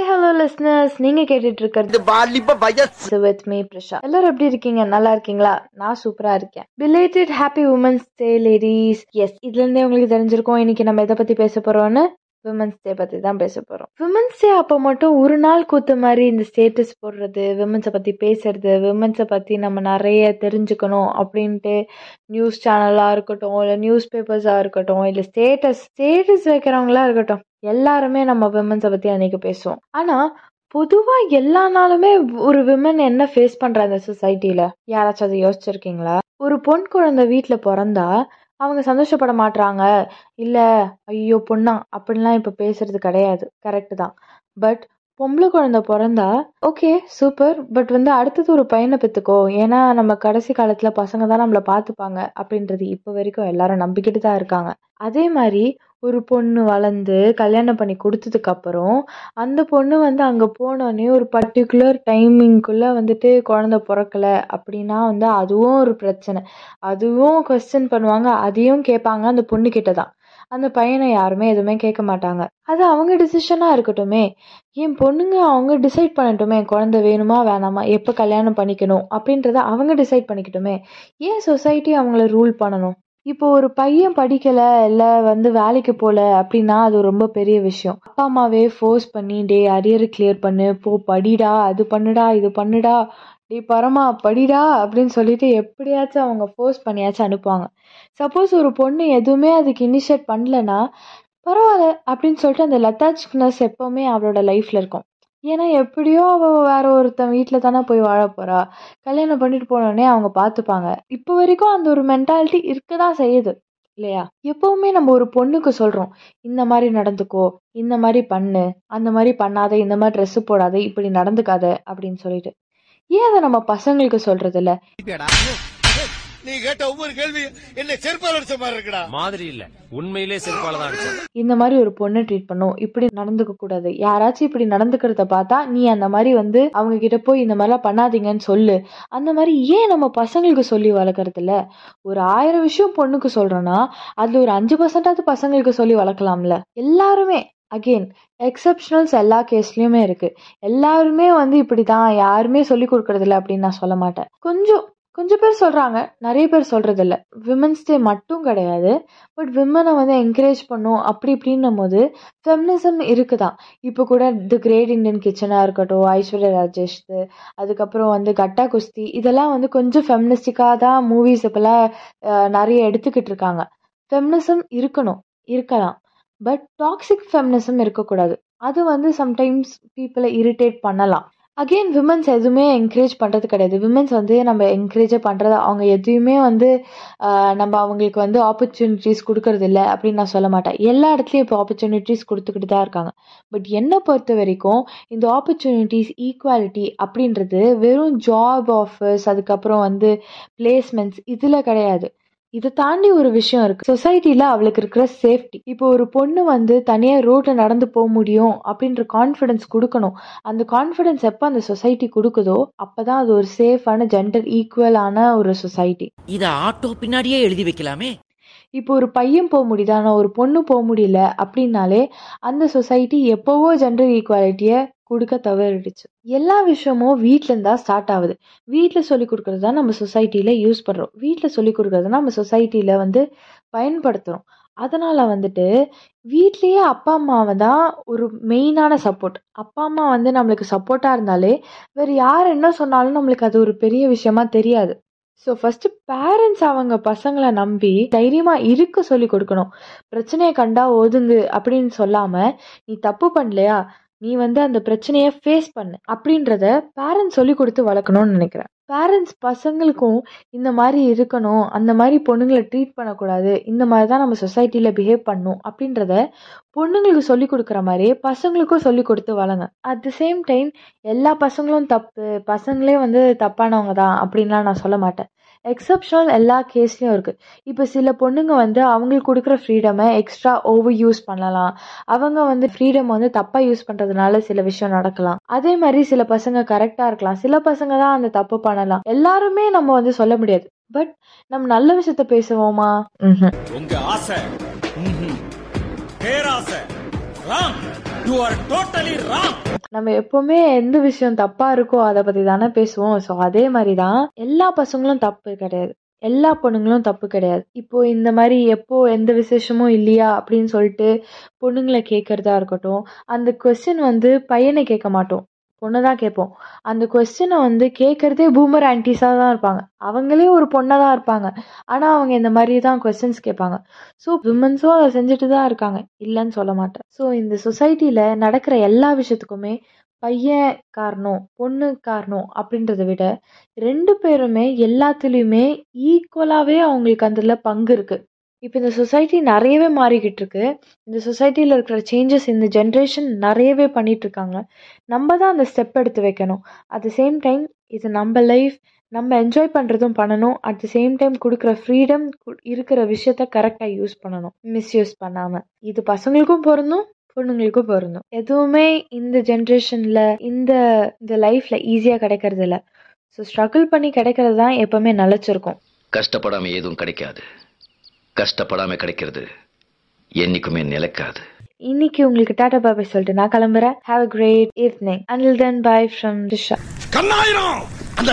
Hi hello listeners நீங்க கேட்டுட்டு இருக்கிறது வித் மீ பிரஷா எல்லாரும் எப்படி இருக்கீங்க? நல்லா இருக்கீங்களா? நான் சூப்பரா இருக்கேன். Belated happy women's day ladies S இதுல இருந்தே உங்களுக்கு தெரிஞ்சிருக்கோம். இன்னைக்கு நம்ம எதை பத்தி பேச போறோம்னு? விமன்ஸ் டே பத்தி தான் பேச போறோம். விமன்ஸ் டே அப்போ மட்டும் ஒரு நாள் கூத்து மாதிரி இந்த ஸ்டேட்டஸ் போடுறது விமன்ஸை பத்தி பேசுறது விமன்ஸை பத்தி நம்ம நிறைய தெரிஞ்சுக்கணும் அப்படின்ட்டு நியூஸ் சேனலா இருக்கட்டும் இல்ல நியூஸ் பேப்பர்ஸா இருக்கட்டும் இல்ல ஸ்டேட்டஸ் ஸ்டேட்டஸ் வைக்கிறவங்களா இருக்கட்டும். எல்லாருமே நம்ம விமன்ஸை பற்றி அன்னைக்கு பேசுவோம். ஆனால் பொதுவாக எல்லா நாளுமே ஒரு விமன் என்ன ஃபேஸ் பண்ற அந்த சொசைட்டியில் யாராச்சும் அதை யோசிச்சிருக்கீங்களா? ஒரு பொன் குழந்தை வீட்டில் பிறந்தா அவங்க சந்தோஷப்பட மாட்டுறாங்க இல்லை ஐயோ பொண்ணா அப்படின்லாம் இப்போ பேசுறது கிடையாது. கரெக்ட் தான். பட் பொம்பளை குழந்தை பிறந்தா ஓகே சூப்பர் பட் வந்து அடுத்தது ஒரு பையனை பெற்றுக்கோ ஏன்னா நம்ம கடைசி காலத்தில் பசங்க தான் நம்மளை பார்த்துப்பாங்க. அப்படின்றது இப்போ வரைக்கும் எல்லாரும் நம்பிக்கிட்டு தான் இருக்காங்க. அதே மாதிரி ஒரு பொண்ணு வளர்ந்து கல்யாணம் பண்ணி கொடுத்ததுக்கு அப்புறம் அந்த பொண்ணு வந்து அங்க போனோடனே ஒரு பர்டிகுலர் டைமிங்குள்ள வந்துட்டு குழந்தை பிறக்கல அப்படின்னா வந்து அதுவும் ஒரு பிரச்சனை. அதுவும் கொஸ்டின் பண்ணுவாங்க அதையும் கேட்பாங்க அந்த பொண்ணுக்கிட்ட தான். அந்த பையனை யாருமே எதுவுமே கேட்க மாட்டாங்க. அது அவங்க டிசிஷனாக இருக்கட்டுமே. என் பொண்ணுங்க அவங்க டிசைட் பண்ணட்டுமே குழந்தை வேணுமா வேணாமா எப்போ கல்யாணம் பண்ணிக்கணும் அப்படின்றத அவங்க டிசைட் பண்ணிக்கட்டுமே. ஏன் சொசைட்டி அவங்கள ரூல் பண்ணணும்? இப்போ ஒரு பையன் படிக்கல இல்ல வந்து வேலைக்கு போல அப்படின்னா அது ரொம்ப பெரிய விஷயம். அப்பா அம்மாவே ஃபோர்ஸ் பண்ணி டே அரியர் கிளியர் பண்ணு. போ படிடா. அது பண்ணுடா இது பண்ணுடா. டே பரமா படிடா. அப்படின்னு சொல்லிட்டு எப்படியாச்சும் அவங்க ஃபோர்ஸ் பண்ணியாச்சும் அனுப்புவாங்க. சப்போஸ் ஒரு பொண்ணு எதுவுமே அதுக்கு இனிஷியேட் பண்ணலன்னா பரவாயில்ல அப்படின்னு சொல்லிட்டு அந்த லத்தாஜ்னஸ் எப்பவுமே அவளோட லைஃப்ல இருக்கும். ஏன்னா எப்படியோ அவள் வேற ஒருத்தன் வீட்டில் தானே போய் வாழ போறா. கல்யாணம் பண்ணிட்டு போனோடனே அவங்க பார்த்துப்பாங்க இப்போ வரைக்கும் அந்த ஒரு மென்டாலிட்டி இருக்க தான் செய்யுது இல்லையா? எப்பவுமே நம்ம ஒரு பொண்ணுக்கு சொல்றோம் இந்த மாதிரி நடந்துக்கோ இந்த மாதிரி பண்ணு அந்த மாதிரி பண்ணாத இந்த மாதிரி ட்ரெஸ் போடாத இப்படி நடந்துக்காத அப்படின்னு சொல்லிட்டு. ஏன் அதை நம்ம பசங்களுக்கு சொல்றது இல்லை நீ கேட்ட ஒவ்வொரு கேள்வி என்ன செருப்பால் அடிச்ச மாதிரி இருக்குடா. மாதிரி இல்ல. உண்மையிலே செருப்பால தான் இந்த மாதிரி ஒரு பொண்ணை ட்ரீட் பண்ணும். இப்படி நடந்துக்க கூடாது. யாராச்சும் இப்படி நடந்துக்கிறத பார்த்தா நீ அந்த மாதிரி வந்து அவங்க கிட்ட போய் இந்த மாதிரிலாம் பண்ணாதீங்கன்னு சொல்லு. அந்த மாதிரி ஏன் நம்ம பசங்களுக்கு சொல்லி வளர்க்கறது இல்ல? ஒரு ஆயிரம் விஷயம் பொண்ணுக்கு சொல்றோம்னா அதுல ஒரு அஞ்சு பர்சன்டாவது பசங்களுக்கு சொல்லி வளர்க்கலாம்ல. எல்லாருமே அகெயின் எக்ஸப்ஷனல்ஸ் எல்லா கேஸ்லயுமே இருக்கு. எல்லாருமே வந்து இப்படிதான் யாருமே சொல்லி கொடுக்கறது இல்ல அப்படின்னு நான் சொல்ல மாட்டேன். கொஞ்சம் கொஞ்சம் பேர் சொல்கிறாங்க நிறைய பேர் சொல்கிறதில்ல விமன்ஸ் டே மட்டும் கிடையாது பட் விமனை வந்து என்கரேஜ் பண்ணும் அப்படி இப்படின்னும் போது ஃபெமினிசம் இருக்குதான். இப்போ கூட தி கிரேட் இண்டியன் கிச்சனாக இருக்கட்டும் ஐஸ்வர்யா ராஜேஷ் அதுக்கப்புறம் வந்து கட்டா குஸ்தி இதெல்லாம் வந்து கொஞ்சம் ஃபெமினிஸ்டிக்காக தான் மூவிஸ் இப்போலாம் நிறைய எடுத்துக்கிட்டு இருக்காங்க. ஃபெமினிசம் இருக்கணும் இருக்கலாம். பட் டாக்ஸிக் ஃபெமினிசம் இருக்கக்கூடாது. அது வந்து சம்டைம்ஸ் பீப்புளை இரிட்டேட் பண்ணலாம். அகெயின் விமன்ஸ் எதுவுமே என்கரேஜ் பண்ணுறது கிடையாது. விமன்ஸ் வந்து நம்ம என்கரேஜே பண்ணுறது அவங்க எதுவுமே வந்து நம்ம அவங்களுக்கு வந்து ஆப்பர்ச்சுனிட்டிஸ் கொடுக்கறது இல்லை அப்படின்னு நான் சொல்ல மாட்டேன். எல்லா இடத்துலையும் இப்போ ஆப்பர்ச்சுனிட்டிஸ் கொடுத்துக்கிட்டு தான் இருக்காங்க. பட் என்னை பொறுத்த வரைக்கும் இந்த ஆப்பர்ச்சுனிட்டிஸ் ஈக்குவாலிட்டி அப்படின்றது வெறும் ஜாப் ஆஃபர்ஸ் அதுக்கப்புறம் வந்து பிளேஸ்மெண்ட்ஸ் இதில் கிடையாது. இதை தாண்டி ஒரு விஷயம் இருக்கு. சொசைட்டில அவளுக்கு இருக்கிற சேஃப்டி இப்போ ஒரு பொண்ணு வந்து தனியா ரோட்ல நடந்து போக முடியும் அப்படின்ற கான்ஃபிடன்ஸ் கொடுக்கணும். அந்த கான்ஃபிடன்ஸ் எப்போ அந்த சொசைட்டி கொடுக்குதோ அப்பதான் அது ஒரு சேஃபான ஜெண்டர் ஈக்குவலான ஒரு சொசைட்டி இத ஆட்டோ பின்னாடியே எழுதி வைக்கலாமே? இப்போ ஒரு பையன் போக முடியுது? ஆனால் ஒரு பொண்ணு போக முடியல அப்படின்னாலே அந்த சொசைட்டி எப்போவோ ஜெண்டர் ஈக்குவாலிட்டியை கொடுக்க தவறிடுச்சு. எல்லா விஷயமும் வீட்டிலேருந்து இருந்தா ஸ்டார்ட் ஆகுது. வீட்டில் சொல்லி கொடுக்கறது தான் நம்ம சொசைட்டியில் யூஸ் பண்றோம். வீட்டில் சொல்லி கொடுக்கறது நம்ம சொசைட்டியில் வந்து பயன்படுத்துறோம். அதனால வந்துட்டு வீட்லேயே அப்பா அம்மாவை தான் ஒரு மெயினான சப்போர்ட் அப்பா அம்மா வந்து நம்மளுக்கு சப்போர்ட்டாக இருந்தாலே வேறு யார் என்ன சொன்னாலும் நம்மளுக்கு அது ஒரு பெரிய விஷயமா தெரியாது. ஸோ ஃபஸ்ட்டு பேரண்ட்ஸ் அவங்க பசங்களை நம்பி தைரியமாக இருக்க சொல்லி கொடுக்கணும். பிரச்சனையை கண்டா ஒதுங்கு அப்படின்னு சொல்லாமல் நீ தப்பு பண்ணலையா? நீ வந்து அந்த பிரச்சனையை ஃபேஸ் பண்ணு. அப்படின்றத பேரண்ட்ஸ் சொல்லி கொடுத்து வளர்க்கணும்னு நினைக்கிறேன். பேரண்ட்ஸ் பசங்களுக்கும் இந்த மாதிரி இருக்கணும் அந்த மாதிரி பொண்ணுங்களை ட்ரீட் பண்ணக்கூடாது இந்த மாதிரி தான் நம்ம சொசைட்டியில் பிஹேவ் பண்ணணும் அப்படின்றத பொண்ணுங்களுக்கு சொல்லி கொடுக்குற மாதிரியே பசங்களுக்கும் சொல்லி கொடுத்து வளங்க அட் த சேம் டைம் எல்லா பசங்களும் தப்பு பசங்களே வந்து தப்பானவங்க தான் அப்படின்லாம் நான் சொல்ல மாட்டேன். எக்ஸப்ஷனல் எல்லா கேஸ்லேயும் இருக்குது இப்போ சில பொண்ணுங்க வந்து அவங்களுக்கு கொடுக்குற ஃப்ரீடமை எக்ஸ்ட்ரா ஓவர் யூஸ் பண்ணலாம். அவங்க வந்து ஃப்ரீடம் வந்து தப்பாக யூஸ் பண்ணுறதுனால சில விஷயம் நடக்கலாம். அதே மாதிரி சில பசங்க கரெக்டாக இருக்கலாம். சில பசங்க தான் அந்த தப்பு பண்ணலாம். எல்லாருமே நம்ம வந்து சொல்ல முடியாது. பட் நம்ம நல்ல விஷயத்த பேசுவோமா. உங்க ஆசை. பேராசை. Wrong you are totally wrong நம்ம எப்பவுமே எந்த விஷயம் தப்பா இருக்கோ அதை பத்தி தானே பேசுவோம். ஸோ அதே மாதிரி தான் எல்லா பசங்களும் தப்பு கிடையாது. எல்லா பொண்ணுங்களும் தப்பு கிடையாது. இப்போ இந்த மாதிரி எப்போ எந்த விசேஷமும் இல்லையா அப்படின்னு சொல்லிட்டு பொண்ணுங்களை கேட்கறதா இருக்கட்டும் அந்த கொஸ்டின் வந்து பையனை கேட்க மாட்டோம். பொண்ணை தான் கேட்போம். அந்த கொஸ்டினை வந்து கேட்கறதே பூமர் ஆன்டிஸாக தான் இருப்பாங்க. அவங்களே ஒரு பொண்ணாக தான் இருப்பாங்க. ஆனால் அவங்க இந்த மாதிரி தான் கொஸ்டின்ஸ் கேட்பாங்க ஸோ விமன்ஸும் அதை செஞ்சுட்டு தான் இருக்காங்க. இல்லைன்னு சொல்ல மாட்டேன். ஸோ இந்த சொசைட்டியில் நடக்கிற எல்லா விஷயத்துக்குமே பையன் காரணம் பொண்ணு காரணம் அப்படின்றத விட ரெண்டு பேருமே எல்லாத்துலேயுமே ஈக்குவலாகவே அவங்களுக்கு அதில் பங்கு இருக்குது இப்போ இந்த சொசைட்டி நிறையவே மாறிக்கிட்டு இருக்கு இந்த சொசைட்டியில் இருக்கிற சேஞ்சஸ் இந்த ஜென்ரேஷன் நிறையவே பண்ணிகிட்ருக்காங்க நம்ம தான் அந்த ஸ்டெப் எடுத்து வைக்கணும். அட் த சேம் டைம் இது நம்ம லைஃப் நம்ம என்ஜாய் பண்ணுறதும் பண்ணணும். அட் த சேம் டைம் கொடுக்குற ஃப்ரீடம் இருக்கிற விஷயத்த கரெக்டாக யூஸ் பண்ணணும். மிஸ்யூஸ் பண்ணாமல் இது பசங்களுக்கும் பொருந்தும் பொண்ணுங்களுக்கும் பொருந்தும். எதுவுமே இந்த ஜென்ரேஷனில் இந்த இந்த லைஃப்பில் ஈஸியாக கிடைக்கிறது இல்லை ஸோ ஸ்ட்ரகிள் பண்ணி கிடைக்கிறது தான் எப்போவுமே நிலச்சிருக்கும். கஷ்டப்படாமல் எதுவும் கிடைக்காது. கஷ்டப்படாம கிடைக்கிறது. என்னைக்குமே நிலைக்காது. இன்னைக்கு உங்களுக்கு டாடா பாபை சொல்லிட்டு நான் கிளம்புறேன். Have a great evening until then bye from Risha Kannayiram! அந்த